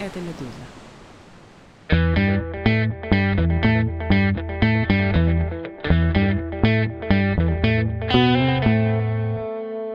это «Медуза».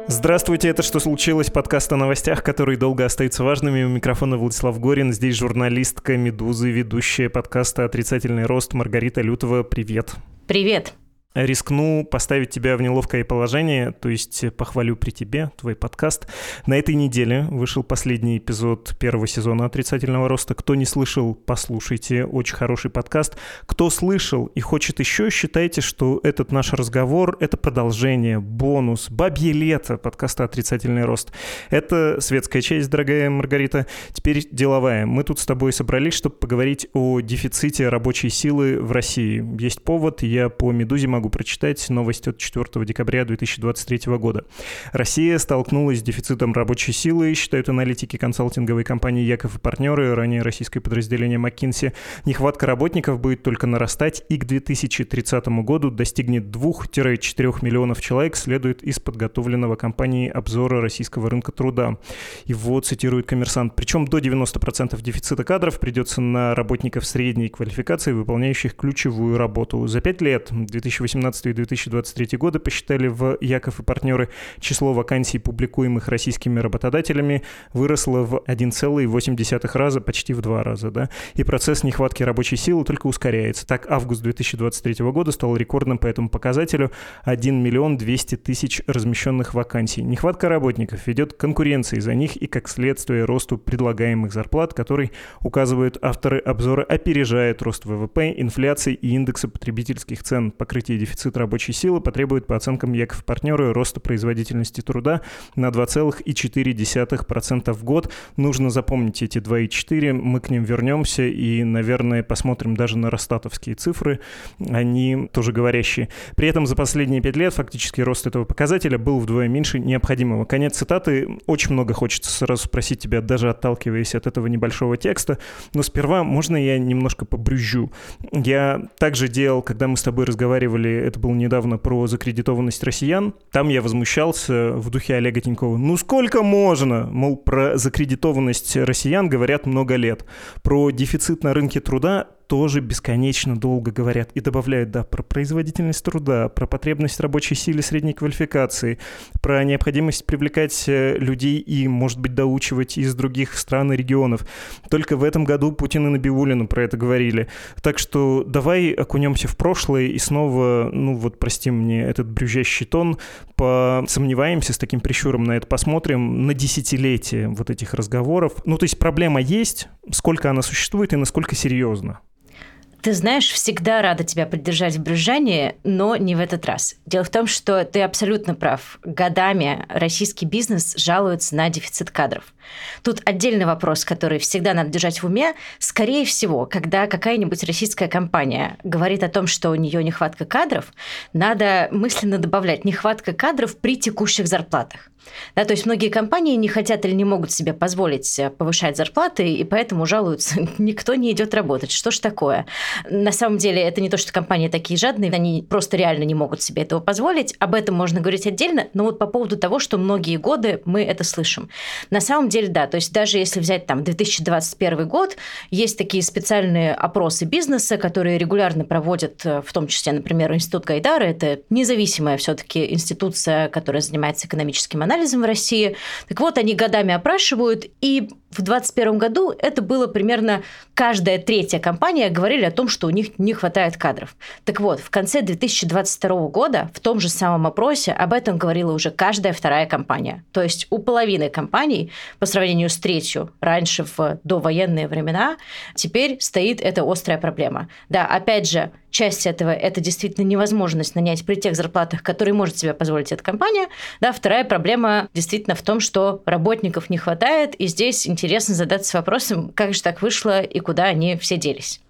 Здравствуйте, это «Что случилось?» Подкаст о новостях, которые долго остаются важными. У микрофона Владислав Горин. Здесь журналистка «Медузы», ведущая подкаста «Отрицательный рост» Маргарита Лютова. Привет. Привет рискну поставить тебя в неловкое положение, то есть похвалю при тебе, твой подкаст. На этой неделе вышел последний эпизод первого сезона «Отрицательного роста». Кто не слышал, послушайте, очень хороший подкаст. Кто слышал и хочет еще, считайте, что этот наш разговор — это продолжение, бонус, бабье лето подкаста «Отрицательный рост». Это светская часть, дорогая Маргарита. Теперь деловая. Мы тут с тобой собрались, чтобы поговорить о дефиците рабочей силы в России. Есть повод, я по «Медузе» могу могу прочитать новость от 4 декабря 2023 года. Россия столкнулась с дефицитом рабочей силы, считают аналитики консалтинговой компании «Яков и партнеры», ранее российское подразделение McKinsey. Нехватка работников будет только нарастать и к 2030 году достигнет 2-4 миллионов человек, следует из подготовленного компанией обзора российского рынка труда. Его цитирует коммерсант. Причем до 90% дефицита кадров придется на работников средней квалификации, выполняющих ключевую работу. За 5 лет, 2018 2018 и 2023 годы посчитали в Яков и партнеры число вакансий, публикуемых российскими работодателями, выросло в 1,8 раза, почти в два раза. Да? И процесс нехватки рабочей силы только ускоряется. Так, август 2023 года стал рекордным по этому показателю 1 миллион 200 тысяч размещенных вакансий. Нехватка работников ведет к конкуренции за них и, как следствие, росту предлагаемых зарплат, который, указывают авторы обзора, опережает рост ВВП, инфляции и индекса потребительских цен. Покрытие дефицит рабочей силы потребует, по оценкам Яков партнеры, роста производительности труда на 2,4% в год. Нужно запомнить эти 2,4, мы к ним вернемся и, наверное, посмотрим даже на росстатовские цифры, они тоже говорящие. При этом за последние 5 лет фактически рост этого показателя был вдвое меньше необходимого. Конец цитаты. Очень много хочется сразу спросить тебя, даже отталкиваясь от этого небольшого текста, но сперва можно я немножко побрюзжу? Я также делал, когда мы с тобой разговаривали это было недавно про закредитованность россиян. Там я возмущался в духе Олега Тинькова. Ну сколько можно? Мол, про закредитованность россиян говорят много лет. Про дефицит на рынке труда тоже бесконечно долго говорят и добавляют, да, про производительность труда, про потребность рабочей силы средней квалификации, про необходимость привлекать э, людей и, может быть, доучивать из других стран и регионов. Только в этом году Путин и Набиулина про это говорили. Так что давай окунемся в прошлое и снова, ну вот, прости мне этот брюзжащий тон, посомневаемся с таким прищуром на это, посмотрим на десятилетие вот этих разговоров. Ну, то есть проблема есть, сколько она существует и насколько серьезно. Ты знаешь, всегда рада тебя поддержать в брюзжании, но не в этот раз. Дело в том, что ты абсолютно прав. Годами российский бизнес жалуется на дефицит кадров. Тут отдельный вопрос, который всегда надо держать в уме. Скорее всего, когда какая-нибудь российская компания говорит о том, что у нее нехватка кадров, надо мысленно добавлять нехватка кадров при текущих зарплатах. Да, то есть многие компании не хотят или не могут себе позволить э, повышать зарплаты, и поэтому жалуются, никто не идет работать. Что ж такое? На самом деле это не то, что компании такие жадные, они просто реально не могут себе этого позволить. Об этом можно говорить отдельно, но вот по поводу того, что многие годы мы это слышим. На самом деле, да, то есть даже если взять там 2021 год, есть такие специальные опросы бизнеса, которые регулярно проводят, э, в том числе, например, Институт Гайдара, это независимая все-таки институция, которая занимается экономическим анализом в России. Так вот, они годами опрашивают, и в 2021 году это было примерно каждая третья компания говорили о том, что у них не хватает кадров. Так вот, в конце 2022 года в том же самом опросе об этом говорила уже каждая вторая компания. То есть у половины компаний по сравнению с третью раньше в довоенные времена теперь стоит эта острая проблема. Да, опять же, часть этого – это действительно невозможность нанять при тех зарплатах, которые может себе позволить эта компания. Да, вторая проблема действительно в том, что работников не хватает, и здесь интересно задаться вопросом, как же так вышло и куда они все делись.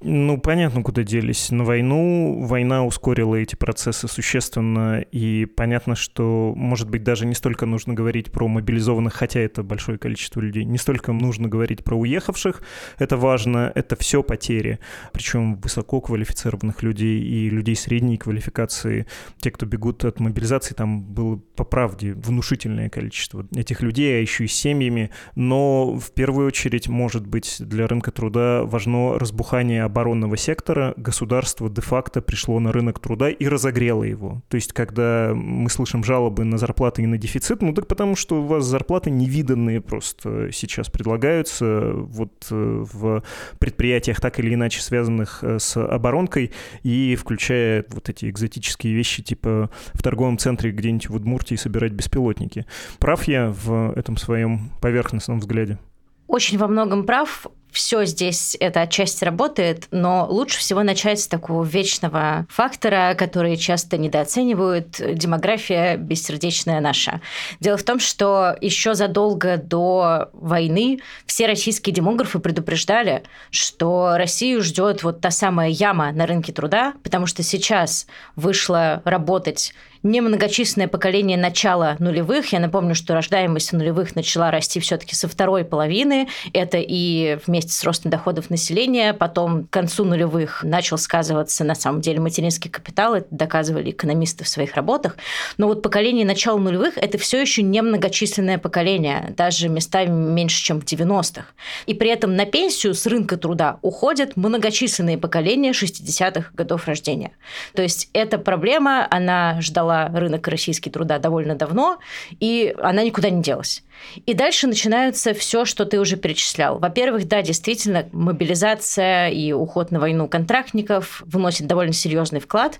Ну, понятно, куда делись. На войну война ускорила эти процессы существенно, и понятно, что, может быть, даже не столько нужно говорить про мобилизованных, хотя это большое количество людей, не столько нужно говорить про уехавших, это важно, это все потери, причем высоко квалифицированных людей и людей средней квалификации. Те, кто бегут от мобилизации, там было, по правде, внушительное количество этих людей, а еще и семьями, но в первую очередь, может быть, для рынка труда важно разбухание оборонного сектора государство де-факто пришло на рынок труда и разогрело его. То есть, когда мы слышим жалобы на зарплаты и на дефицит, ну так потому что у вас зарплаты невиданные просто сейчас предлагаются вот э, в предприятиях, так или иначе связанных э, с оборонкой, и включая вот эти экзотические вещи, типа в торговом центре где-нибудь в Удмуртии собирать беспилотники. Прав я в этом своем поверхностном взгляде? Очень во многом прав все здесь это отчасти работает, но лучше всего начать с такого вечного фактора, который часто недооценивают – демография бессердечная наша. Дело в том, что еще задолго до войны все российские демографы предупреждали, что Россию ждет вот та самая яма на рынке труда, потому что сейчас вышло работать немногочисленное поколение начала нулевых. Я напомню, что рождаемость нулевых начала расти все-таки со второй половины. Это и вместе с ростом доходов населения. Потом к концу нулевых начал сказываться на самом деле материнский капитал. Это доказывали экономисты в своих работах. Но вот поколение начала нулевых – это все еще немногочисленное поколение, даже местами меньше, чем в 90-х. И при этом на пенсию с рынка труда уходят многочисленные поколения 60-х годов рождения. То есть эта проблема, она ждала рынок российский труда довольно давно, и она никуда не делась. И дальше начинается все, что ты уже перечислял. Во-первых, да, действительно, мобилизация и уход на войну контрактников вносит довольно серьезный вклад.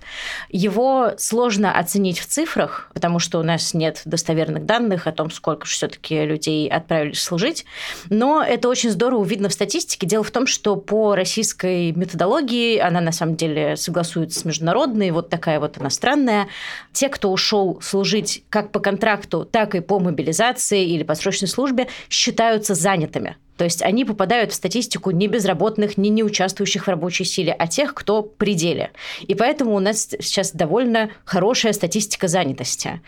Его сложно оценить в цифрах, потому что у нас нет достоверных данных о том, сколько все-таки людей отправились служить. Но это очень здорово видно в статистике. Дело в том, что по российской методологии, она на самом деле согласуется с международной, вот такая вот иностранная, те, кто ушел служить как по контракту, так и по мобилизации или по срочной службе, считаются занятыми. То есть они попадают в статистику не безработных, не неучаствующих в рабочей силе, а тех, кто при деле. И поэтому у нас сейчас довольно хорошая статистика занятости.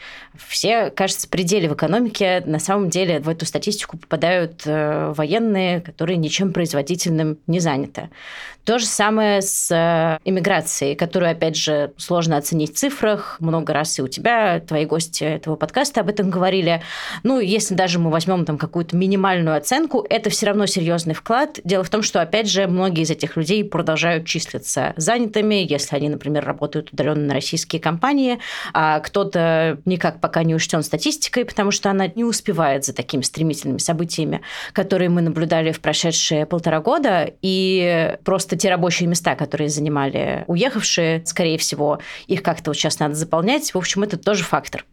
Все, кажется, при деле в экономике. На самом деле в эту статистику попадают э, военные, которые ничем производительным не заняты. То же самое с э, иммиграцией, которую, опять же, сложно оценить в цифрах. Много раз и у тебя, твои гости этого подкаста об этом говорили. Ну, если даже мы возьмем там какую-то минимальную оценку, это все равно серьезный вклад. Дело в том, что, опять же, многие из этих людей продолжают числиться занятыми, если они, например, работают удаленно на российские компании, а кто-то никак пока не учтен статистикой, потому что она не успевает за такими стремительными событиями, которые мы наблюдали в прошедшие полтора года, и просто те рабочие места, которые занимали уехавшие, скорее всего, их как-то вот сейчас надо заполнять. В общем, это тоже фактор.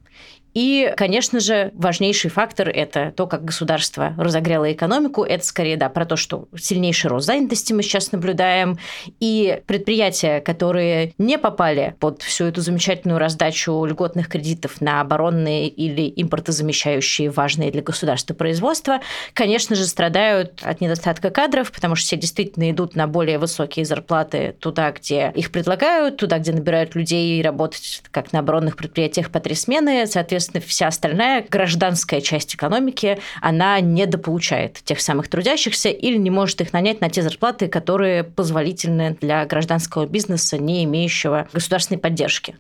И, конечно же, важнейший фактор – это то, как государство разогрело экономику. Это скорее, да, про то, что сильнейший рост занятости мы сейчас наблюдаем. И предприятия, которые не попали под всю эту замечательную раздачу льготных кредитов на оборонные или импортозамещающие важные для государства производства, конечно же, страдают от недостатка кадров, потому что все действительно идут на более высокие зарплаты туда, где их предлагают, туда, где набирают людей работать как на оборонных предприятиях по три смены. Соответственно, соответственно, вся остальная гражданская часть экономики, она недополучает тех самых трудящихся или не может их нанять на те зарплаты, которые позволительны для гражданского бизнеса, не имеющего государственной поддержки.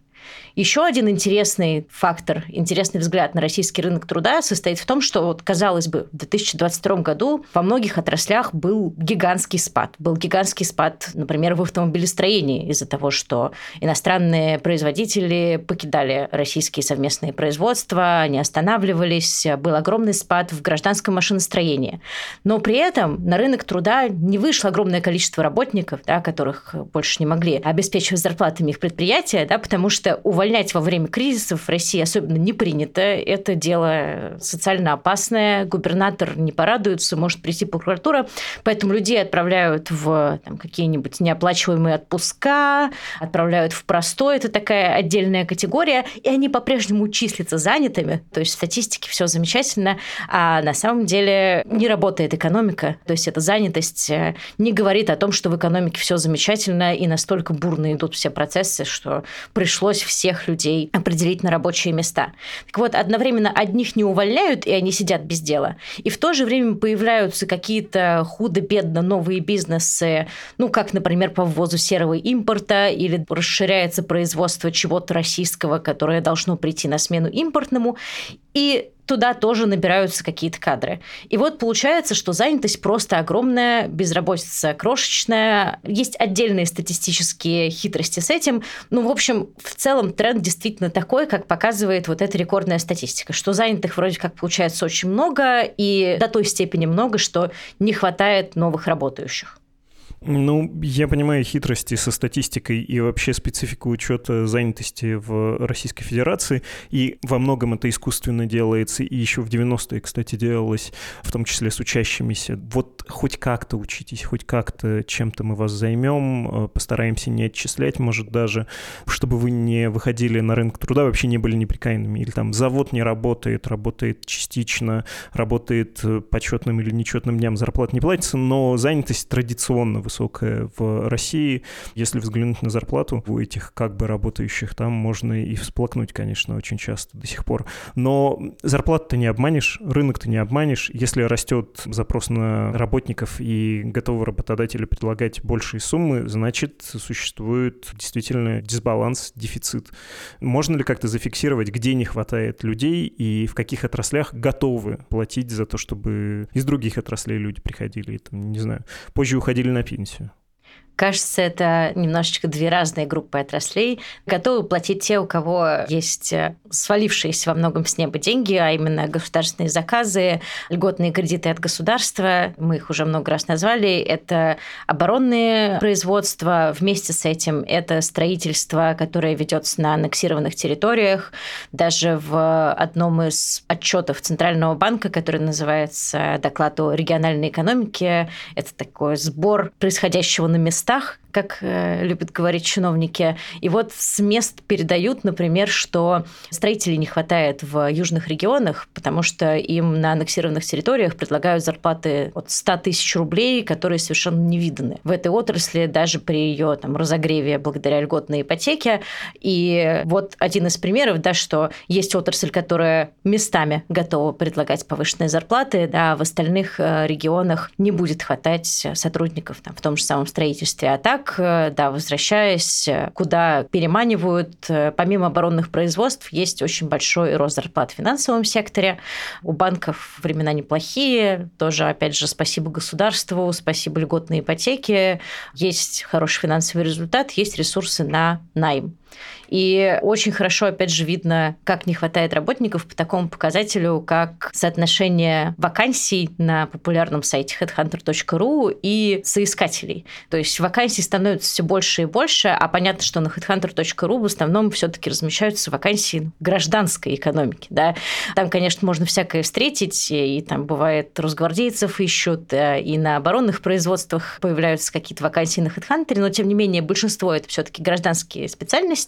Еще один интересный фактор, интересный взгляд на российский рынок труда состоит в том, что, вот, казалось бы, в 2022 году во многих отраслях был гигантский спад. Был гигантский спад, например, в автомобилестроении из-за того, что иностранные производители покидали российские совместные производства, они останавливались, был огромный спад в гражданском машиностроении. Но при этом на рынок труда не вышло огромное количество работников, да, которых больше не могли обеспечивать зарплатами их предприятия, да, потому что увольнять во время кризисов в России особенно не принято. Это дело социально опасное. Губернатор не порадуется, может прийти прокуратура. Поэтому людей отправляют в там, какие-нибудь неоплачиваемые отпуска, отправляют в простой. Это такая отдельная категория. И они по-прежнему числятся занятыми. То есть в статистике все замечательно. А на самом деле не работает экономика. То есть эта занятость э, не говорит о том, что в экономике все замечательно и настолько бурно идут все процессы, что пришлось всех людей определить на рабочие места. Так вот, одновременно одних не увольняют, и они сидят без дела, и в то же время появляются какие-то худо-бедно новые бизнесы, ну, как, например, по ввозу серого импорта, или расширяется производство чего-то российского, которое должно прийти на смену импортному, и туда тоже набираются какие-то кадры. И вот получается, что занятость просто огромная, безработица крошечная. Есть отдельные статистические хитрости с этим. Ну, в общем, в целом тренд действительно такой, как показывает вот эта рекордная статистика, что занятых вроде как получается очень много, и до той степени много, что не хватает новых работающих. Ну, я понимаю хитрости со статистикой и вообще специфику учета занятости в Российской Федерации, и во многом это искусственно делается, и еще в 90-е, кстати, делалось, в том числе с учащимися. Вот хоть как-то учитесь, хоть как-то чем-то мы вас займем, э, постараемся не отчислять, может, даже, чтобы вы не выходили на рынок труда, вообще не были неприкаянными, или там завод не работает, работает частично, работает э, по четным или нечетным дням, зарплата не платится, но занятость традиционно высокая в России. Если взглянуть на зарплату у этих как бы работающих, там можно и всплакнуть, конечно, очень часто до сих пор. Но зарплату ты не обманешь, рынок ты не обманешь. Если растет запрос на работников и готовы работодатели предлагать большие суммы, значит, существует действительно дисбаланс, дефицит. Можно ли как-то зафиксировать, где не хватает людей и в каких отраслях готовы платить за то, чтобы из других отраслей люди приходили, там, не знаю, позже уходили на пенсию? пенсию. Кажется, это немножечко две разные группы отраслей. Готовы платить те, у кого есть э, свалившиеся во многом с неба деньги, а именно государственные заказы, льготные кредиты от государства. Мы их уже много раз назвали. Это оборонные производства. Вместе с этим это строительство, которое ведется на аннексированных территориях. Даже в одном из отчетов Центрального банка, который называется «Доклад о региональной экономике», это такой сбор происходящего на местах местах, как э, любят говорить чиновники. И вот с мест передают, например, что строителей не хватает в южных регионах, потому что им на аннексированных территориях предлагают зарплаты от 100 тысяч рублей, которые совершенно не виданы в этой отрасли, даже при ее там, разогреве благодаря льготной ипотеке. И вот один из примеров, да, что есть отрасль, которая местами готова предлагать повышенные зарплаты, да, а в остальных э, регионах не будет хватать сотрудников там, в том же самом строительстве. А так так, э, да, возвращаясь, э, куда переманивают, э, помимо оборонных производств, есть очень большой рост зарплат в финансовом секторе. У банков времена неплохие, тоже, опять же, спасибо государству, спасибо льготной ипотеке, есть хороший финансовый результат, есть ресурсы на найм. И очень хорошо, опять же, видно, как не хватает работников по такому показателю, как соотношение вакансий на популярном сайте headhunter.ru и соискателей. То есть вакансий становится все больше и больше, а понятно, что на headhunter.ru в основном все-таки размещаются вакансии гражданской экономики. Да? Там, конечно, можно всякое встретить, и там бывает росгвардейцев ищут, и на оборонных производствах появляются какие-то вакансии на HeadHunter, но тем не менее большинство это все-таки гражданские специальности.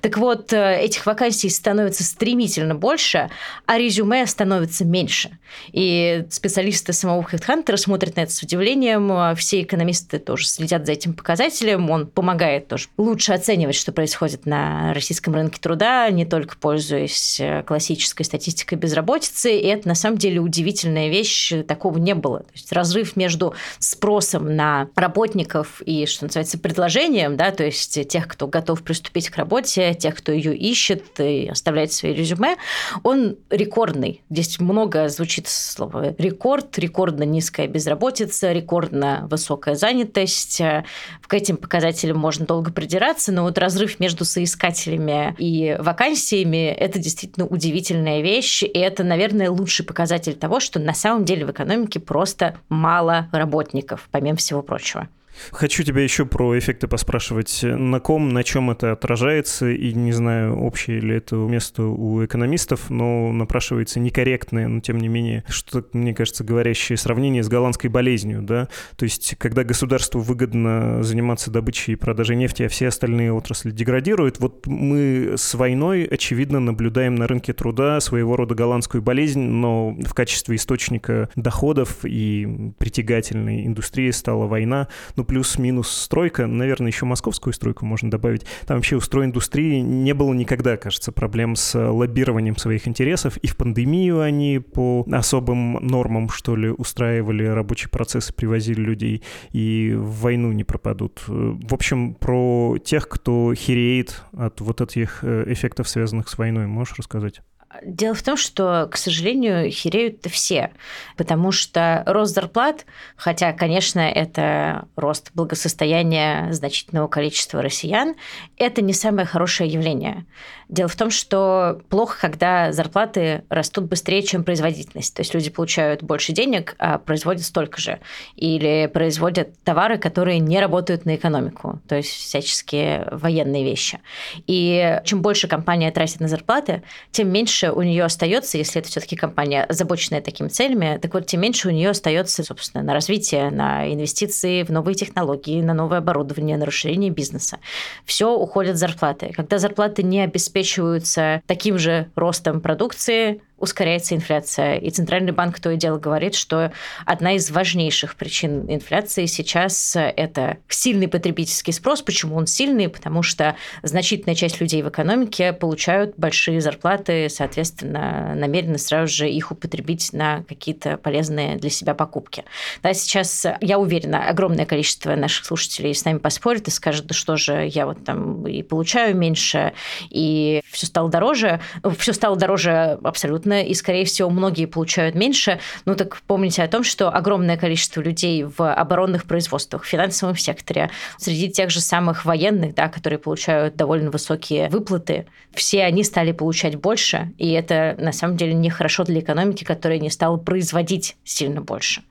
Так вот, э, этих вакансий становится стремительно больше, а резюме становится меньше. И специалисты самого HeadHunter смотрят на это с удивлением, все экономисты тоже следят за этим показателем, он помогает тоже лучше оценивать, что происходит на российском рынке труда, не только пользуясь э, классической статистикой безработицы, и это на самом деле удивительная вещь, такого не было. То есть разрыв между спросом на работников и, что называется, предложением, да, то есть тех, кто готов приступить к работе, тех, кто ее ищет и оставляет свои резюме, он рекордный. Здесь много звучит слово рекорд, рекордно низкая безработица, рекордно высокая занятость. К этим показателям можно долго придираться, но вот разрыв между соискателями и вакансиями – это действительно удивительная вещь, и это, наверное, лучший показатель того, что на самом деле в экономике просто мало работников, помимо всего прочего. Хочу тебя еще про эффекты поспрашивать. На ком, на чем это отражается, и не знаю, общее ли это место у экономистов, но напрашивается некорректное, но тем не менее, что, мне кажется, говорящее сравнение с голландской болезнью, да? То есть, когда государству выгодно заниматься добычей и продажей нефти, а все остальные отрасли деградируют, вот мы с войной, очевидно, наблюдаем на рынке труда своего рода голландскую болезнь, но в качестве источника доходов и притягательной индустрии стала война, ну, плюс-минус стройка, наверное, еще московскую стройку можно добавить. Там вообще у стройиндустрии не было никогда, кажется, проблем с лоббированием своих интересов, и в пандемию они по особым нормам, что ли, устраивали рабочий процесс и привозили людей, и в войну не пропадут. В общем, про тех, кто хереет от вот этих э, эффектов, связанных с войной, можешь рассказать? Дело в том, что, к сожалению, хереют все, потому что рост зарплат, хотя, конечно, это рост благосостояния значительного количества россиян, это не самое хорошее явление. Дело в том, что плохо, когда зарплаты растут быстрее, чем производительность. То есть люди получают больше денег, а производят столько же. Или производят товары, которые не работают на экономику, то есть всяческие военные вещи. И чем больше компания тратит на зарплаты, тем меньше у нее остается, если это все-таки компания, озабоченная такими целями, так вот, тем меньше у нее остается, собственно, на развитие, на инвестиции в новые технологии, на новое оборудование, на расширение бизнеса. Все уходит в зарплаты. Когда зарплаты не обеспечивают обеспечиваются таким же ростом продукции, ускоряется инфляция. И Центральный банк то и дело говорит, что одна из важнейших причин инфляции сейчас это сильный потребительский спрос. Почему он сильный? Потому что значительная часть людей в экономике получают большие зарплаты, соответственно, намерены сразу же их употребить на какие-то полезные для себя покупки. Да, сейчас, я уверена, огромное количество наших слушателей с нами поспорит и скажет, да что же, я вот там и получаю меньше, и все стало дороже. Все стало дороже абсолютно доступно, и, скорее всего, многие получают меньше. Ну так помните о том, что огромное количество людей в оборонных производствах, в финансовом секторе, среди тех же самых военных, да, которые получают довольно высокие выплаты, все они стали получать больше, и это на самом деле нехорошо для экономики, которая не стала производить сильно больше.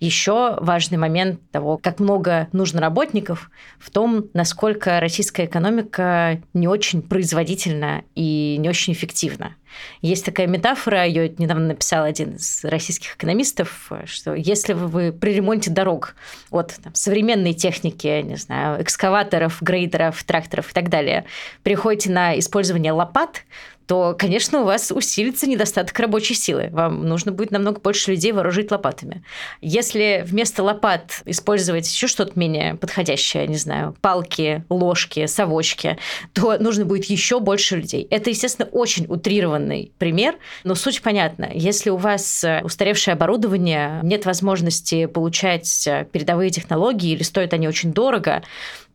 Еще важный момент того, как много нужно работников, в том, насколько российская экономика не очень производительна и не очень эффективна. Есть такая метафора, ее недавно написал один из российских экономистов, что если вы при ремонте дорог от там, современной техники, не знаю, экскаваторов, грейдеров, тракторов и так далее, переходите на использование лопат, то, конечно, у вас усилится недостаток рабочей силы. Вам нужно будет намного больше людей вооружить лопатами. Если вместо лопат использовать еще что-то менее подходящее, не знаю, палки, ложки, совочки, то нужно будет еще больше людей. Это, естественно, очень утрированный пример, но суть понятна. Если у вас э, устаревшее оборудование, нет возможности получать э, передовые технологии или стоят они очень дорого,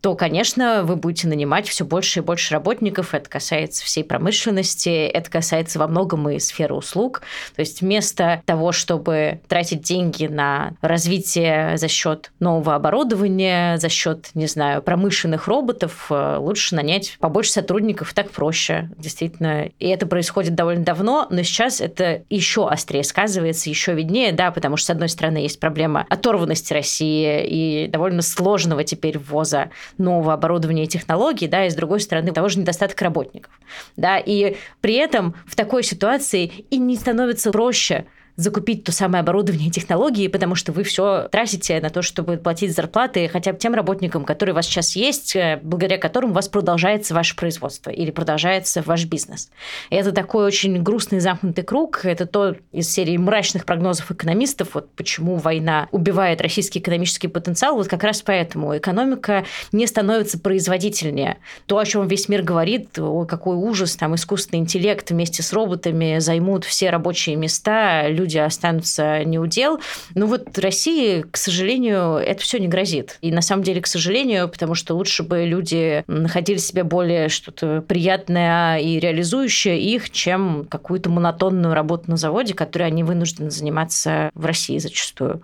то, конечно, вы будете нанимать все больше и больше работников. Это касается всей промышленности, это касается во многом и сферы услуг. То есть вместо того, чтобы тратить деньги на развитие за счет нового оборудования, за счет, не знаю, промышленных роботов, э, лучше нанять побольше сотрудников, так проще, действительно. И это происходит довольно давно, но сейчас это еще острее сказывается, еще виднее, да, потому что, с одной стороны, есть проблема оторванности России и довольно сложного теперь ввоза нового оборудования и технологий, да, и с другой стороны того же недостаток работников. Да, и при этом в такой ситуации и не становится проще закупить то самое оборудование и технологии, потому что вы все тратите на то, чтобы платить зарплаты хотя бы тем работникам, которые у вас сейчас есть, э, благодаря которым у вас продолжается ваше производство или продолжается ваш бизнес. И это такой очень грустный замкнутый круг. Это то из серии мрачных прогнозов экономистов, вот почему война убивает российский экономический потенциал. Вот как раз поэтому экономика не становится производительнее. То, о чем весь мир говорит, о, какой ужас, там искусственный интеллект вместе с роботами займут все рабочие места, люди останутся не у дел. Ну вот России, к сожалению, это все не грозит. И на самом деле, к сожалению, потому что лучше бы люди находили себе более что-то приятное и реализующее их, чем какую-то монотонную работу на заводе, которой они вынуждены заниматься в России зачастую.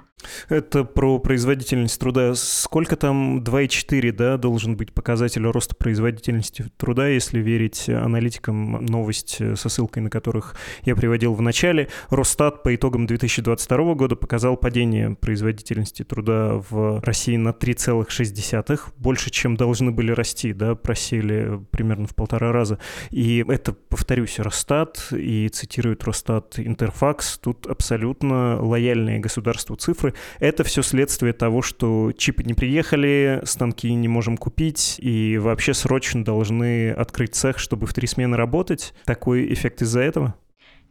Это про производительность труда. Сколько там 2,4 да, должен быть показатель роста производительности труда, если верить аналитикам новость, со ссылкой на которых я приводил в начале. Росстат по итогам 2022 года показал падение производительности труда в России на 3,6, больше, чем должны были расти, да, просели примерно в полтора раза. И это, повторюсь, Росстат, и цитирует Росстат Интерфакс, тут абсолютно лояльные государству цифры, цифры. Это все следствие того, что чипы не приехали, станки не можем купить, и вообще срочно должны открыть цех, чтобы в три смены работать. Такой эффект из-за этого?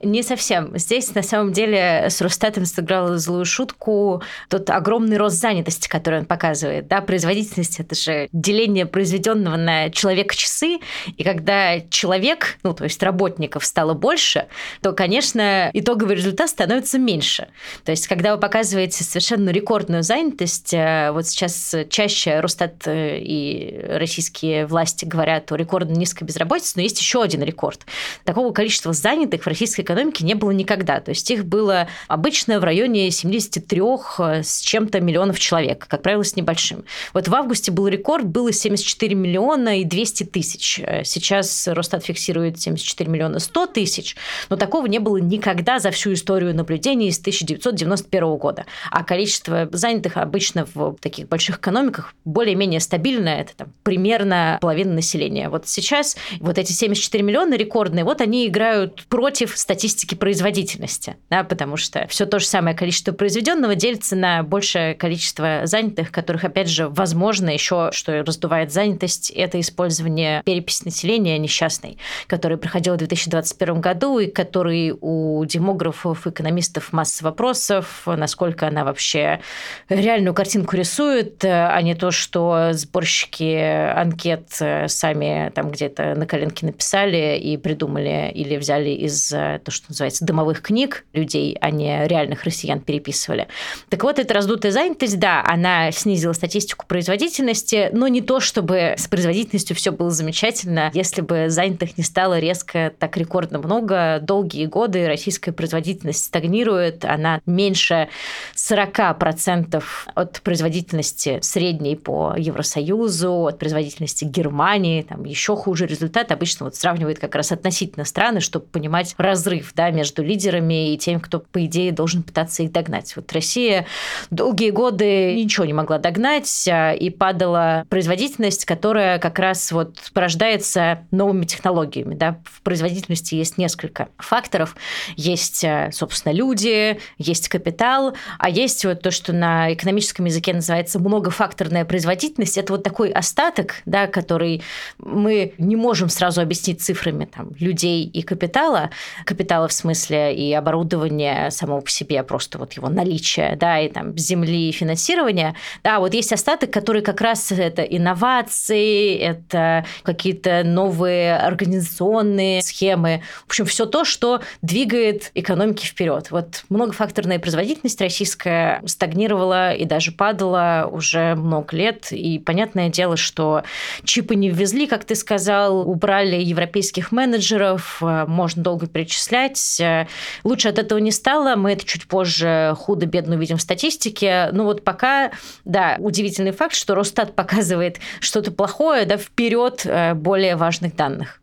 Не совсем. Здесь, на самом деле, с Росстатом сыграл злую шутку тот огромный рост занятости, который он показывает. Да, производительность – это же деление произведенного на человека-часы. И когда человек, ну, то есть работников стало больше, то, конечно, итоговый результат становится меньше. То есть, когда вы показываете совершенно рекордную занятость, э, вот сейчас чаще Росстат э, и российские власти говорят о рекордно низкой безработице, но есть еще один рекорд. Такого количества занятых в российской экономики не было никогда. То есть их было обычно в районе 73 э, с чем-то миллионов человек, как правило, с небольшим. Вот в августе был рекорд, было 74 миллиона и 200 тысяч. Э, сейчас Росстат фиксирует 74 миллиона 100 тысяч, но такого не было никогда за всю историю наблюдений с 1991 года. А количество занятых обычно в таких больших экономиках более-менее стабильное, это там, примерно половина населения. Вот сейчас вот эти 74 миллиона рекордные, вот они играют против статистики статистики производительности, да, потому что все то же самое количество произведенного делится на большее количество занятых, которых, опять же, возможно, еще, что раздувает занятость, это использование переписи населения несчастной, который проходил в 2021 году и который у демографов, экономистов масса вопросов, насколько она вообще реальную картинку рисует, а не то, что сборщики анкет сами там где-то на коленке написали и придумали или взяли из то, что называется, домовых книг людей, а не реальных россиян переписывали. Так вот, эта раздутая занятость, да, она снизила статистику производительности, но не то, чтобы с производительностью все было замечательно. Если бы занятых не стало резко так рекордно много, долгие годы российская производительность стагнирует, она меньше 40% от производительности средней по Евросоюзу, от производительности Германии, там еще хуже результат. Обычно вот сравнивает как раз относительно страны, чтобы понимать разрыв разрыв да, между лидерами и теми, кто, по идее, должен пытаться их догнать. Вот Россия долгие годы ничего не могла догнать, а, и падала производительность, которая как раз вот порождается новыми технологиями. Да. В производительности есть несколько факторов. Есть, а, собственно, люди, есть капитал, а есть вот то, что на экономическом языке называется многофакторная производительность. Это вот такой остаток, да, который мы не можем сразу объяснить цифрами там, людей и капитала. Капитал капитала в смысле и оборудования само по себе, просто вот его наличие, да, и там земли и финансирования, да, вот есть остаток, который как раз это инновации, это какие-то новые организационные схемы, в общем, все то, что двигает экономики вперед. Вот многофакторная производительность российская стагнировала и даже падала уже много лет, и понятное дело, что чипы не ввезли, как ты сказал, убрали европейских менеджеров, можно долго перечислять, перечислять. Э, лучше от этого не стало. Мы это чуть позже худо-бедно увидим в статистике. Ну вот пока, да, удивительный факт, что Росстат показывает что-то плохое, да, вперед э, более важных данных.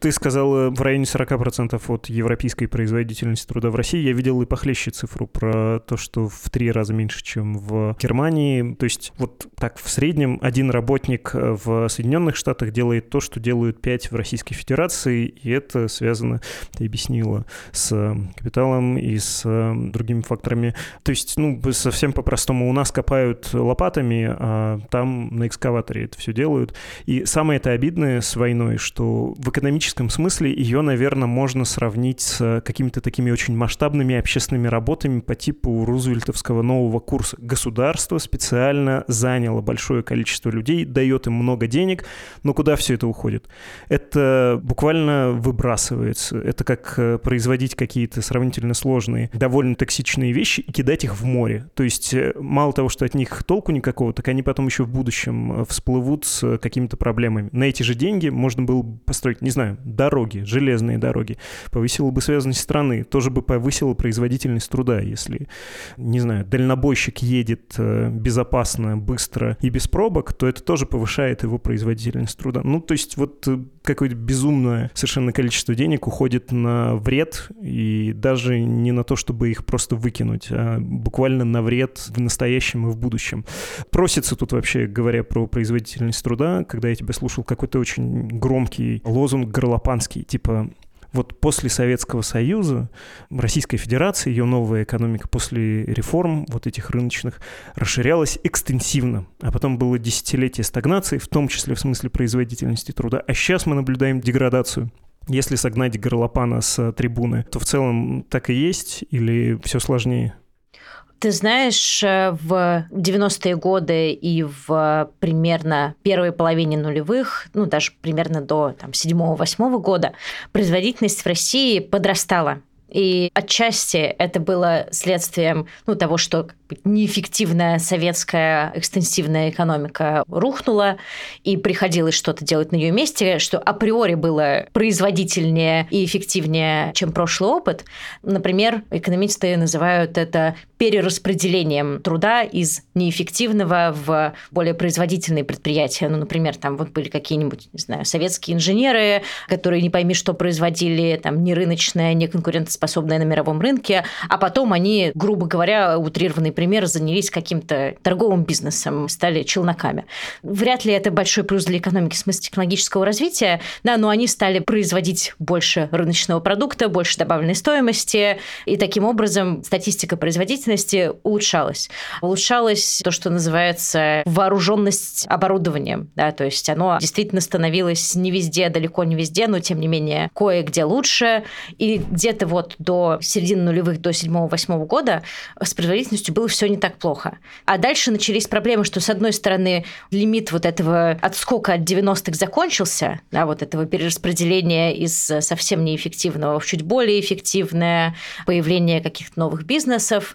Ты сказал в районе 40% от европейской производительности труда в России. Я видел и похлеще цифру про то, что в три раза меньше, чем в Германии. То есть вот так в среднем один работник в Соединенных Штатах делает то, что делают пять в Российской Федерации, и это связано, ты объяснила, с капиталом и с другими факторами. То есть, ну, совсем по-простому, у нас копают лопатами, а там на экскаваторе это все делают. И самое это обидное с войной, что в экономическом смысле ее, наверное, можно сравнить с какими-то такими очень масштабными общественными работами по типу рузвельтовского нового курса. Государство специально заняло большое количество людей, дает им много денег, но куда все это уходит? Это буквально выбрасывается. Это как э, производить какие-то сравнительно сложные, довольно токсичные вещи и кидать их в море. То есть э, мало того, что от них толку никакого, так они потом еще в будущем э, всплывут с какими-то проблемами. На эти же деньги можно было построить не знаю, дороги, железные дороги, повысила бы связанность страны, тоже бы повысила производительность труда, если, не знаю, дальнобойщик едет э, безопасно, быстро и без пробок, то это тоже повышает его производительность труда. Ну, то есть вот э, какое-то безумное совершенно количество денег уходит на вред, и даже не на то, чтобы их просто выкинуть, а буквально на вред в настоящем и в будущем. Просится тут вообще, говоря про производительность труда, когда я тебя слушал, какой-то очень громкий лозунг горлопанский, типа вот после Советского Союза Российская Федерация, ее новая экономика после реформ вот этих рыночных расширялась экстенсивно. А потом было десятилетие стагнации, в том числе в смысле производительности труда. А сейчас мы наблюдаем деградацию. Если согнать горлопана с трибуны, то в целом так и есть или все сложнее? Ты знаешь, э, в 90-е годы и в примерно первой половине нулевых, ну, даже примерно до там, 7-8 года, производительность в России подрастала. И отчасти это было следствием ну, того, что неэффективная советская экстенсивная экономика рухнула, и приходилось что-то делать на ее месте, что априори было производительнее и эффективнее, чем прошлый опыт. Например, экономисты называют это перераспределением труда из неэффективного в более производительные предприятия. Ну, например, там вот были какие-нибудь, не знаю, советские инженеры, которые не пойми, что производили, там, не рыночное, не конкурентоспособное на мировом рынке, а потом они, грубо говоря, утрированный пример, занялись каким-то торговым бизнесом, стали челноками. Вряд ли это большой плюс для экономики в смысле технологического развития, да, но они стали производить больше рыночного продукта, больше добавленной стоимости, и таким образом статистика производительности производительности улучшалась. Улучшалось то, что называется вооруженность оборудованием. Да, то есть оно действительно становилось не везде, далеко не везде, но тем не менее кое-где лучше. И где-то вот до середины нулевых, до 7-8 года с производительностью было все не так плохо. А дальше начались проблемы, что с одной стороны лимит вот этого отскока от 90-х закончился, да, вот этого перераспределения из совсем неэффективного в чуть более эффективное, появление каких-то новых бизнесов,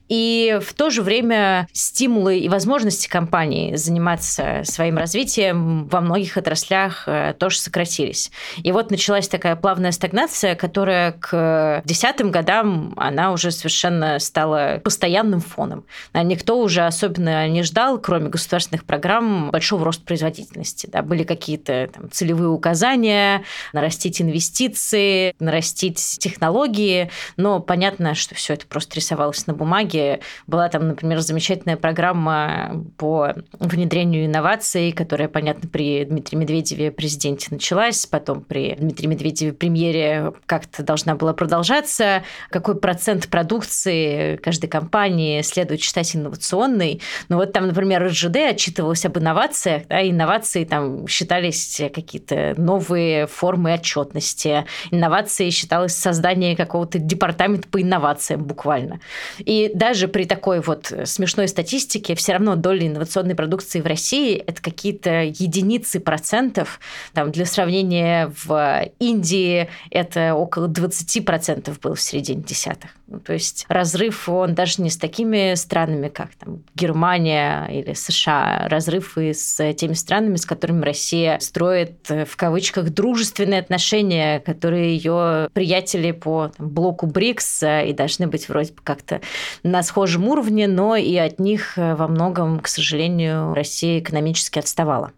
и в то же время стимулы и возможности компании заниматься своим развитием во многих отраслях э, тоже сократились. И вот началась такая плавная стагнация, которая к десятым годам она уже совершенно стала постоянным фоном. А никто уже особенно не ждал, кроме государственных программ, большого роста производительности. Да, были какие-то там, целевые указания, нарастить инвестиции, нарастить технологии, но понятно, что все это просто рисовалось на бумаге. Была там, например, замечательная программа по внедрению инноваций, которая, понятно, при Дмитрии Медведеве президенте началась, потом при Дмитрии Медведеве премьере как-то должна была продолжаться. Какой процент продукции каждой компании следует считать инновационной. Ну вот там, например, РЖД отчитывалась об инновациях, да, инновации там считались какие-то новые формы отчетности. Инновации считалось создание какого-то департамента по инновациям буквально. И даже при такой вот смешной статистике все равно доля инновационной продукции в России – это какие-то единицы процентов. Там, для сравнения, в Индии это около 20% было в середине десятых. Ну, то есть разрыв, он даже не с такими странами, как там, Германия или США, разрыв и с теми странами, с которыми Россия строит в кавычках дружественные отношения, которые ее приятели по там, блоку БРИКС и должны быть вроде бы как-то на схожем уровне, но и от них во многом, к сожалению, Россия экономически отставала.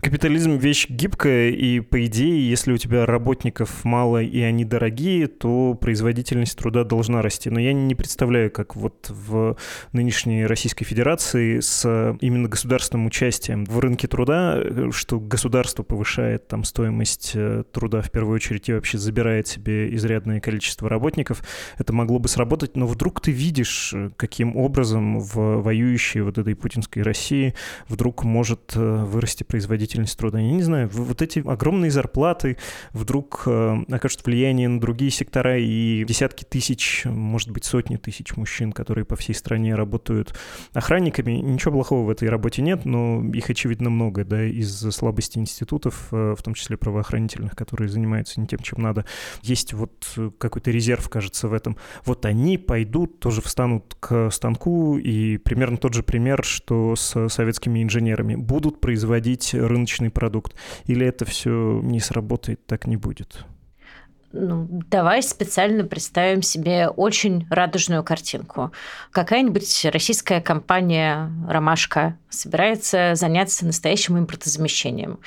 Капитализм вещь гибкая, и по идее, если у тебя работников мало и они дорогие, то производительность труда должна расти. Но я не представляю, как вот в нынешней Российской Федерации с именно государственным участием в рынке труда, что государство повышает там стоимость э, труда в первую очередь и вообще забирает себе изрядное количество работников, это могло бы сработать, но вдруг ты видишь, э, каким образом в воюющей вот этой путинской России вдруг может э, вырасти производительность производительность труда. Я не знаю, вот эти огромные зарплаты вдруг э, окажут влияние на другие сектора и десятки тысяч, может быть, сотни тысяч мужчин, которые по всей стране работают охранниками. Ничего плохого в этой работе нет, но их, очевидно, много, да, из-за слабости институтов, э, в том числе правоохранительных, которые занимаются не тем, чем надо. Есть вот какой-то резерв, кажется, в этом. Вот они пойдут, тоже встанут к станку, и примерно тот же пример, что с советскими инженерами. Будут производить рыночный продукт? Или это все не сработает, так не будет? Ну, давай специально представим себе очень радужную картинку. Какая-нибудь российская компания «Ромашка» собирается заняться настоящим импортозамещением,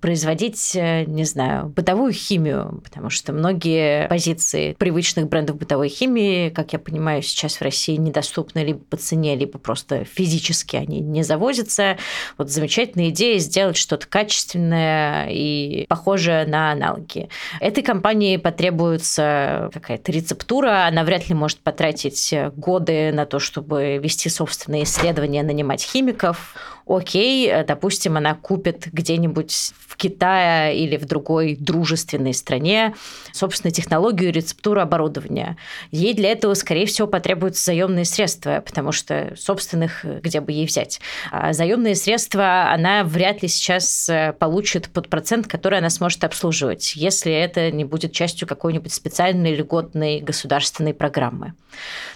производить, э, не знаю, бытовую химию, потому что многие позиции привычных брендов бытовой химии, как я понимаю, сейчас в России недоступны либо по цене, либо просто физически они не завозятся. Вот замечательная идея сделать что-то качественное и похожее на аналоги. Этой компании потребуется какая-то рецептура, она вряд ли может потратить годы на то, чтобы вести собственные исследования, нанимать химиков окей, э, допустим, она купит где-нибудь в Китае или в другой дружественной стране, собственно, технологию, рецептуру оборудования. Ей для этого, скорее всего, потребуются заемные средства, потому что собственных э, где бы ей взять. А заемные средства она вряд ли сейчас э, получит под процент, который она сможет обслуживать, если это не будет частью какой-нибудь специальной льготной государственной программы.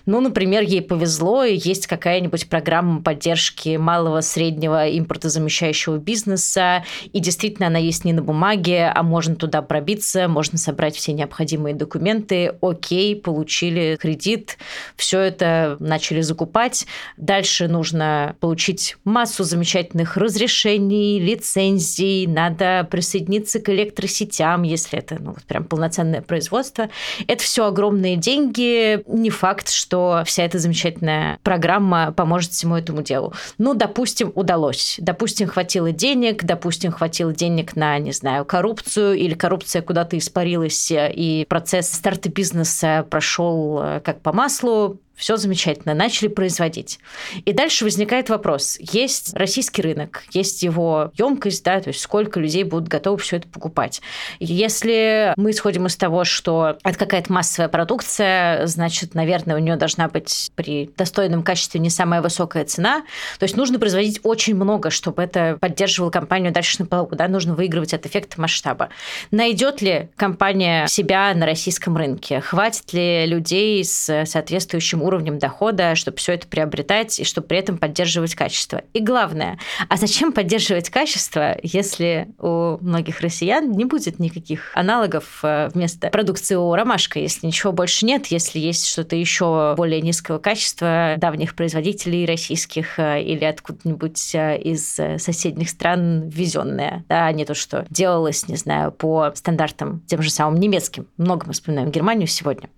Ну, например, ей повезло, и есть какая-нибудь программа поддержки малого, среднего импортозамещающего бизнеса, и действительно она есть не на бумаге, а можно туда пробиться, можно собрать все необходимые документы, окей, получили кредит, все это начали закупать. Дальше нужно получить массу замечательных разрешений, лицензий, надо присоединиться к электросетям, если это ну, прям полноценное производство. Это все огромные деньги, не факт, что вся эта замечательная программа поможет всему этому делу. Ну, допустим, удалось. Допустим, хватило денег, допустим, хватило денег на, не знаю, коррупцию, или коррупция куда-то испарилась, и процесс старта бизнеса прошел э, как по маслу, все замечательно, начали производить. И дальше возникает вопрос. Есть российский рынок, есть его емкость, да, то есть сколько людей будут готовы все это покупать. Если мы исходим из того, что это какая-то массовая продукция, значит, наверное, у нее должна быть при достойном качестве не самая высокая цена. То есть нужно производить очень много, чтобы это поддерживало компанию дальше на плаву. Да? Нужно выигрывать от эффекта масштаба. Найдет ли компания себя на российском рынке? Хватит ли людей с соответствующим уровнем дохода, чтобы все это приобретать и чтобы при этом поддерживать качество. И главное, а зачем поддерживать качество, если у многих россиян не будет никаких аналогов э, вместо продукции у ромашка, если ничего больше нет, если есть что-то еще более низкого качества давних производителей российских э, или откуда-нибудь э, из соседних стран ввезенное, да, не то, что делалось, не знаю, по стандартам тем же самым немецким. Много мы вспоминаем Германию сегодня.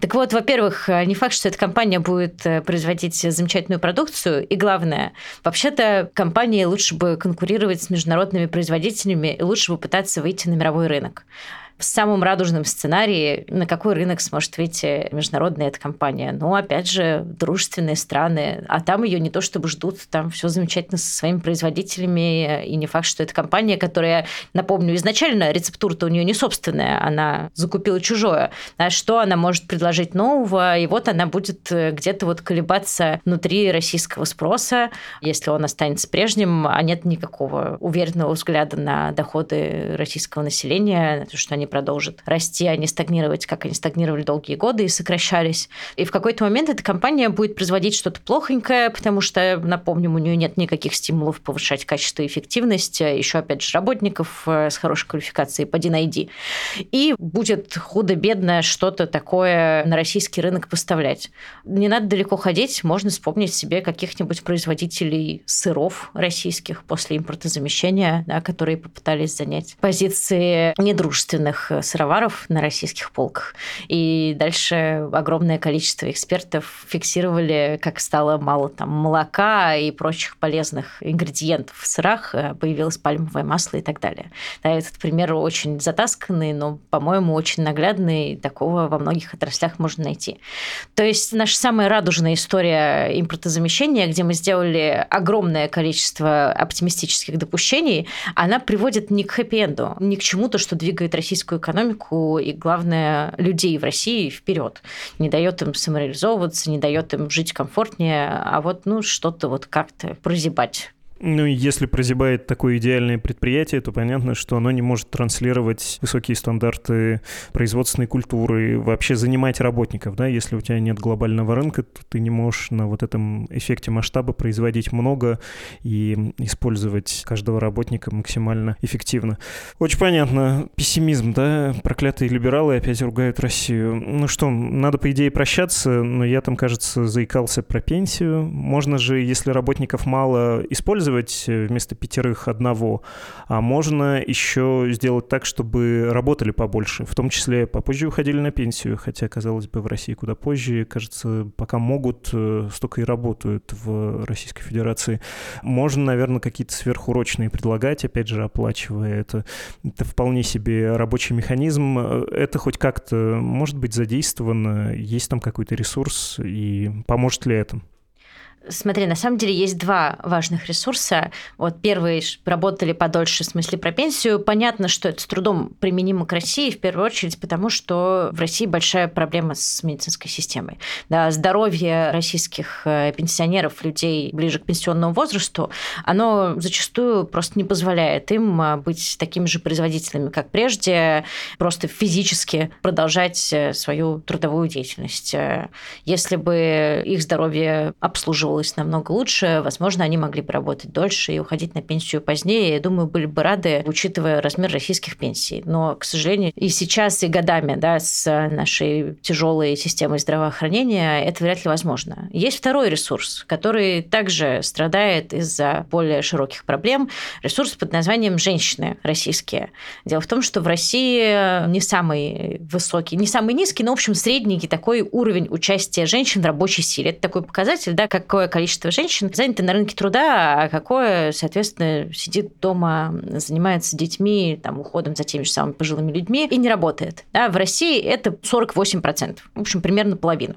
Так вот, во-первых, не факт, что эта компания компания будет э, производить замечательную продукцию, и главное, вообще-то компании лучше бы конкурировать с международными производителями и лучше бы пытаться выйти на мировой рынок в самом радужном сценарии, на какой рынок сможет выйти международная эта компания? Ну, опять же, дружественные страны, а там ее не то чтобы ждут, там все замечательно со своими производителями, и не факт, что это компания, которая, напомню, изначально рецептура-то у нее не собственная, она закупила чужое. А что она может предложить нового? И вот она будет э, где-то вот колебаться внутри российского спроса, если он останется прежним, а нет никакого уверенного взгляда на доходы российского населения, что они продолжат расти, а не стагнировать, как они стагнировали долгие годы и сокращались. И в какой-то момент эта компания будет производить что-то плохонькое, потому что, напомним, у нее нет никаких стимулов повышать качество и эффективность, еще, опять же, работников э, с хорошей квалификацией, поди найди. И будет худо-бедно что-то такое на российский рынок поставлять. Не надо далеко ходить, можно вспомнить себе каких-нибудь производителей сыров российских после импортозамещения, да, которые попытались занять позиции недружественных отечественных э, сыроваров на российских полках. И дальше огромное количество экспертов фиксировали, как стало мало там молока и прочих полезных ингредиентов в сырах, э, появилось пальмовое масло и так далее. Да, этот пример очень затасканный, но, по-моему, очень наглядный. Такого во многих отраслях можно найти. То есть наша самая радужная история импортозамещения, где мы сделали огромное количество оптимистических допущений, она приводит не к хэппи-энду, не к чему-то, что двигает российскую российскую экономику и, главное, людей в России вперед. Не дает им самореализовываться, не дает им жить комфортнее, а вот ну что-то вот как-то прозябать Ну, если прозябает такое идеальное предприятие, то понятно, что оно не может транслировать высокие стандарты производственной культуры, вообще занимать работников, да, если у тебя нет глобального рынка, то ты не можешь на вот этом эффекте масштаба производить много и использовать каждого работника максимально эффективно. Очень понятно. Пессимизм, да, проклятые либералы опять ругают Россию. Ну что, надо, по идее, прощаться, но я там, кажется, заикался про пенсию. Можно же, если работников мало, использовать использовать э, вместо пятерых одного, а можно еще сделать так, чтобы работали побольше, в том числе попозже уходили на пенсию, хотя, казалось бы, в России куда позже, кажется, пока могут, э, столько и работают в Российской Федерации. Можно, наверное, какие-то сверхурочные предлагать, опять же, оплачивая это. Это вполне себе рабочий механизм. Это хоть как-то может быть задействовано, есть там какой-то ресурс, и поможет ли это? Смотри, на самом деле есть два важных ресурса. Вот первый работали подольше в смысле про пенсию. Понятно, что это с трудом применимо к России, в первую очередь, потому что в России большая проблема с медицинской системой. Да, здоровье российских э, пенсионеров, людей ближе к пенсионному возрасту, оно зачастую просто не позволяет им э, быть такими же производителями, как прежде, просто физически продолжать э, свою трудовую деятельность. Если бы их здоровье обслуживало чувствовалось намного лучше, возможно, они могли бы работать дольше и уходить на пенсию позднее. Я думаю, были бы рады, учитывая размер российских пенсий. Но, к сожалению, и сейчас, и годами да, с нашей тяжелой системой здравоохранения это вряд ли возможно. Есть второй ресурс, который также страдает из-за более широких проблем. Ресурс под названием «женщины российские». Дело в том, что в России не самый высокий, не самый низкий, но, в общем, средненький такой уровень участия женщин в рабочей силе. Это такой показатель, да, какое какое количество женщин заняты на рынке труда, а какое, соответственно, сидит дома, занимается детьми, там, уходом за теми же самыми пожилыми людьми и не работает. Да, в России это 48%, в общем, примерно половина.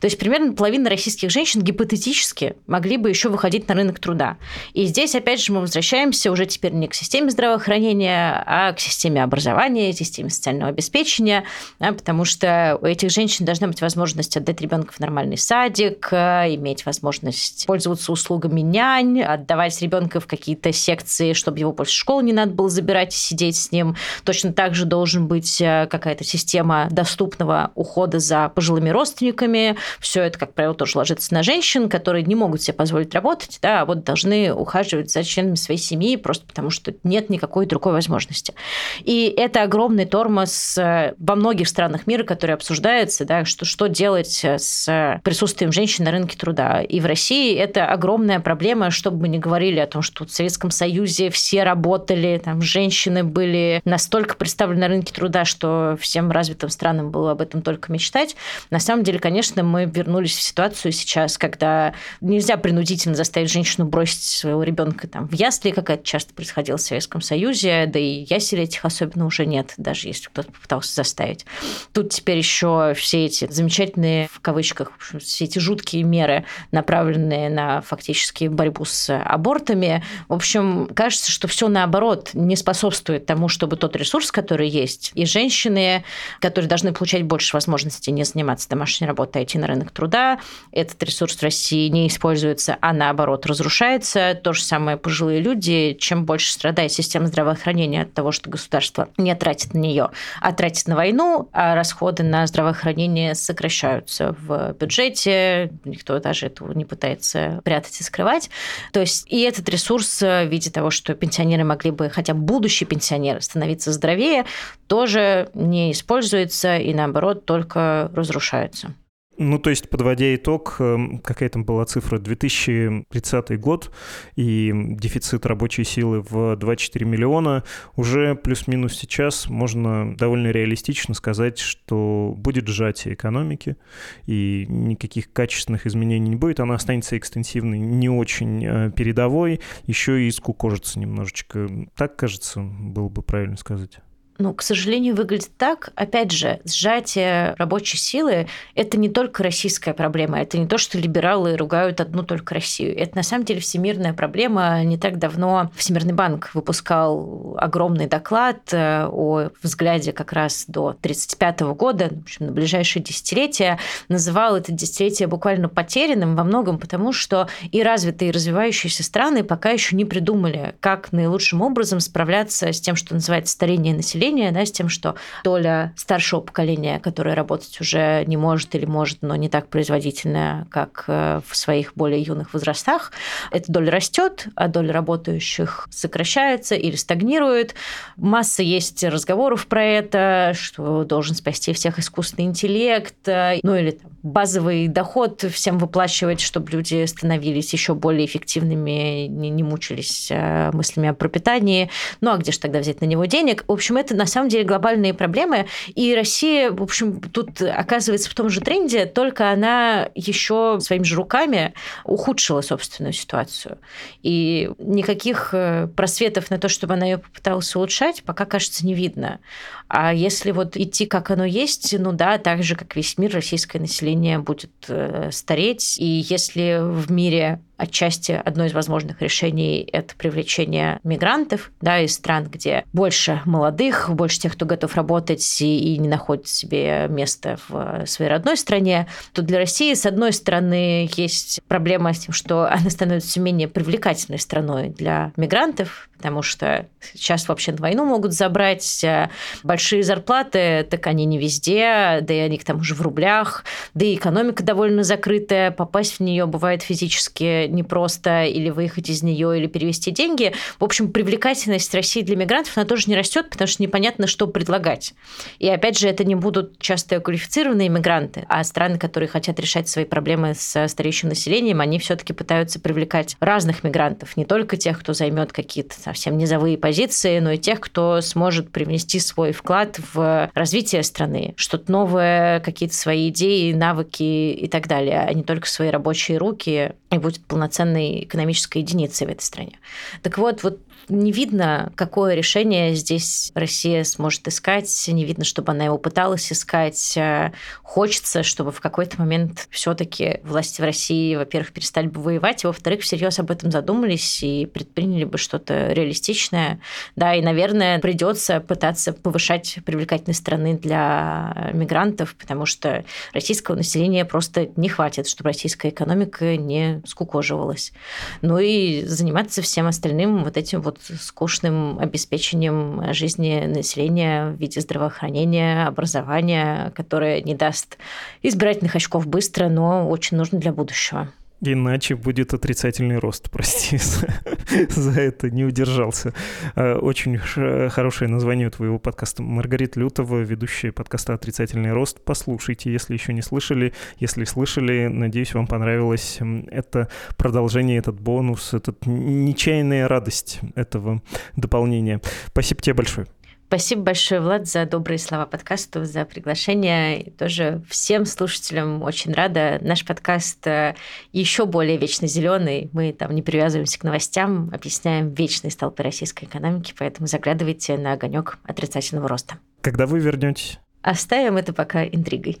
То есть примерно половина российских женщин гипотетически могли бы еще выходить на рынок труда. И здесь, опять же, мы возвращаемся уже теперь не к системе здравоохранения, а к системе образования, системе социального обеспечения, да, потому что у этих женщин должна быть возможность отдать ребенка в нормальный садик, иметь возможность возможность пользоваться услугами нянь, отдавать ребенка в какие-то секции, чтобы его после школы не надо было забирать и сидеть с ним. Точно так же должен быть э, какая-то система доступного ухода за пожилыми родственниками. Все это, как правило, тоже ложится на женщин, которые не могут себе позволить работать, да, а вот должны ухаживать за членами своей семьи просто потому, что нет никакой другой возможности. И это огромный тормоз э, во многих странах мира, который обсуждается, да, что, что делать с присутствием женщин на рынке труда. И в России это огромная проблема, чтобы мы не говорили о том, что в Советском Союзе все работали, там женщины были настолько представлены на рынке труда, что всем развитым странам было об этом только мечтать. На самом деле, конечно, мы вернулись в ситуацию сейчас, когда нельзя принудительно заставить женщину бросить своего ребенка там в ясли, как это часто происходило в Советском Союзе, да и ясель этих особенно уже нет, даже если кто-то попытался заставить. Тут теперь еще все эти замечательные, в кавычках, все эти жуткие меры направлены направленные на фактически борьбу с абортами. В общем, кажется, что все наоборот не способствует тому, чтобы тот ресурс, который есть, и женщины, которые должны получать больше возможностей не заниматься домашней работой, а идти на рынок труда, этот ресурс в России не используется, а наоборот разрушается. То же самое пожилые люди. Чем больше страдает система здравоохранения от того, что государство не тратит на нее, а тратит на войну, а расходы на здравоохранение сокращаются в бюджете, никто даже этого не пытается прятать и скрывать. То есть и этот ресурс в виде того, что пенсионеры могли бы, хотя будущие пенсионеры, становиться здоровее, тоже не используется и наоборот только разрушается. Ну, то есть, подводя итог, эм, какая там была цифра, 2030 год и дефицит рабочей силы в 24 миллиона, уже плюс-минус сейчас можно довольно реалистично сказать, что будет сжатие экономики, и никаких качественных изменений не будет, она останется экстенсивной, не очень э, передовой, еще и скукожится немножечко. Так, кажется, было бы правильно сказать. Ну, к сожалению, выглядит так. Опять же, сжатие рабочей силы – это не только российская проблема, это не то, что либералы ругают одну только Россию. Это на самом деле всемирная проблема. Не так давно Всемирный банк выпускал огромный доклад э, о взгляде как раз до 1935 года, в общем, на ближайшие десятилетия, называл это десятилетие буквально потерянным во многом потому, что и развитые, и развивающиеся страны пока еще не придумали, как наилучшим образом справляться с тем, что называется старение населения, поколения, да, с тем, что доля старшего поколения, которое работать уже не может или может, но не так производительно, как э, в своих более юных возрастах, эта доля растет, а доля работающих сокращается или стагнирует. Масса есть разговоров про это, что должен спасти всех искусственный интеллект, э, ну или там, базовый доход всем выплачивать, чтобы люди становились еще более эффективными, не, не мучились э, мыслями о пропитании. Ну а где же тогда взять на него денег? В общем, это на самом деле глобальные проблемы, и Россия, в общем, тут оказывается в том же тренде, только она еще своими же руками ухудшила собственную ситуацию. И никаких э, просветов на то, чтобы она ее попыталась улучшать, пока, кажется, не видно. А если вот идти, как оно есть, ну да, так же, как весь мир, российское население будет э, стареть. И если в мире Отчасти одно из возможных решений – это привлечение мигрантов да, из стран, где больше молодых, больше тех, кто готов работать и, и не находит себе места в своей родной стране. То для России, с одной стороны, есть проблема с тем, что она становится все менее привлекательной страной для мигрантов, потому что сейчас вообще на войну могут забрать а большие зарплаты, так они не везде, да и они к тому же в рублях, да и экономика довольно закрытая, попасть в нее бывает физически непросто, или выехать из нее, или перевести деньги. В общем, привлекательность России для мигрантов, она тоже не растет, потому что непонятно, что предлагать. И опять же, это не будут часто квалифицированные мигранты, а страны, которые хотят решать свои проблемы с стареющим населением, они все-таки пытаются привлекать разных мигрантов, не только тех, кто займет какие-то совсем низовые позиции, но и тех, кто сможет привнести свой вклад в развитие страны, что-то новое, какие-то свои идеи, навыки и так далее, а не только свои рабочие руки, и будет полноценной экономической единицей в этой стране. Так вот, вот не видно, какое решение здесь Россия сможет искать, не видно, чтобы она его пыталась искать. Хочется, чтобы в какой-то момент все таки власти в России, во-первых, перестали бы воевать, и, во-вторых, всерьез об этом задумались и предприняли бы что-то реалистичное. Да, и, наверное, придется пытаться повышать привлекательность страны для мигрантов, потому что российского населения просто не хватит, чтобы российская экономика не скукоживалась. Ну и заниматься всем остальным вот этим вот скучным обеспечением жизни населения в виде здравоохранения, образования, которое не даст избирательных очков быстро, но очень нужно для будущего. Иначе будет отрицательный рост, прости, за, это не удержался. А, очень хорошее название твоего подкаста. Маргарита Лютова, ведущая подкаста «Отрицательный рост». Послушайте, если еще не слышали. Если слышали, надеюсь, вам понравилось это продолжение, этот бонус, эта нечаянная радость этого дополнения. Спасибо тебе большое. Спасибо большое, Влад, за добрые слова подкасту, за приглашение. И тоже всем слушателям очень рада. Наш подкаст э, еще более вечно зеленый. Мы там не привязываемся к новостям, объясняем вечные столпы российской экономики, поэтому заглядывайте на огонек отрицательного роста. Когда вы вернетесь? Оставим это пока интригой.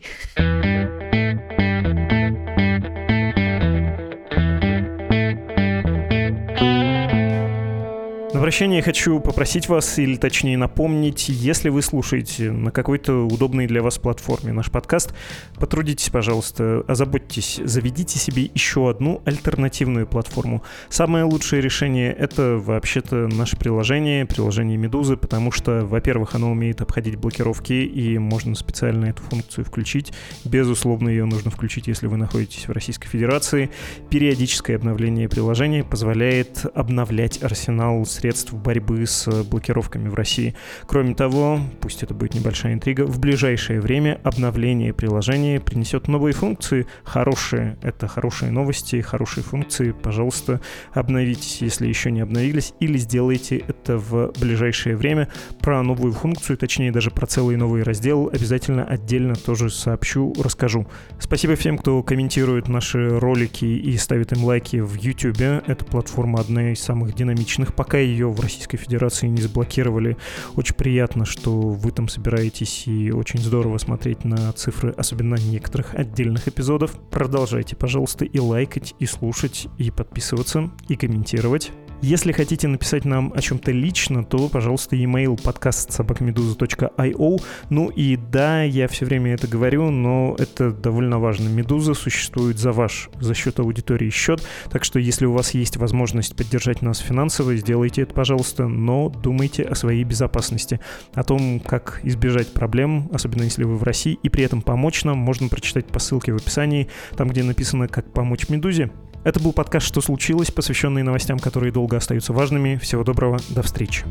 Прощание хочу попросить вас, или точнее напомнить, если вы слушаете на какой-то удобной для вас платформе наш подкаст, потрудитесь, пожалуйста, озаботьтесь, заведите себе еще одну альтернативную платформу. Самое лучшее решение — это вообще-то наше приложение, приложение Медузы, потому что, во-первых, оно умеет обходить блокировки, и можно специально эту функцию включить. Безусловно, ее нужно включить, если вы находитесь в Российской Федерации. Периодическое обновление приложения позволяет обновлять арсенал средств средств борьбы с блокировками в России. Кроме того, пусть это будет небольшая интрига, в ближайшее время обновление приложения принесет новые функции, хорошие. Это хорошие новости, хорошие функции. Пожалуйста, обновитесь, если еще не обновились, или сделайте это в ближайшее время. Про новую функцию, точнее даже про целый новый раздел обязательно отдельно тоже сообщу, расскажу. Спасибо всем, кто комментирует наши ролики и ставит им лайки в YouTube. Эта платформа одна из самых динамичных. Пока ее жилье в Российской Федерации не заблокировали. Очень приятно, что вы там собираетесь, и очень здорово смотреть на цифры, особенно некоторых отдельных эпизодов. Продолжайте, пожалуйста, и лайкать, и слушать, и подписываться, и комментировать. Если хотите написать нам о чем-то лично, то, пожалуйста, email подкаст собакамедуза.io. Ну и да, я все время это говорю, но это довольно важно. Медуза существует за ваш, за счет аудитории счет. Так что, если у вас есть возможность поддержать нас финансово, сделайте это, пожалуйста, но думайте о своей безопасности. О том, как избежать проблем, особенно если вы в России, и при этом помочь нам, можно прочитать по ссылке в описании, там, где написано «Как помочь Медузе». Это был подкаст «Что случилось?», посвященный новостям, которые долго остаются важными. Всего доброго, до встречи.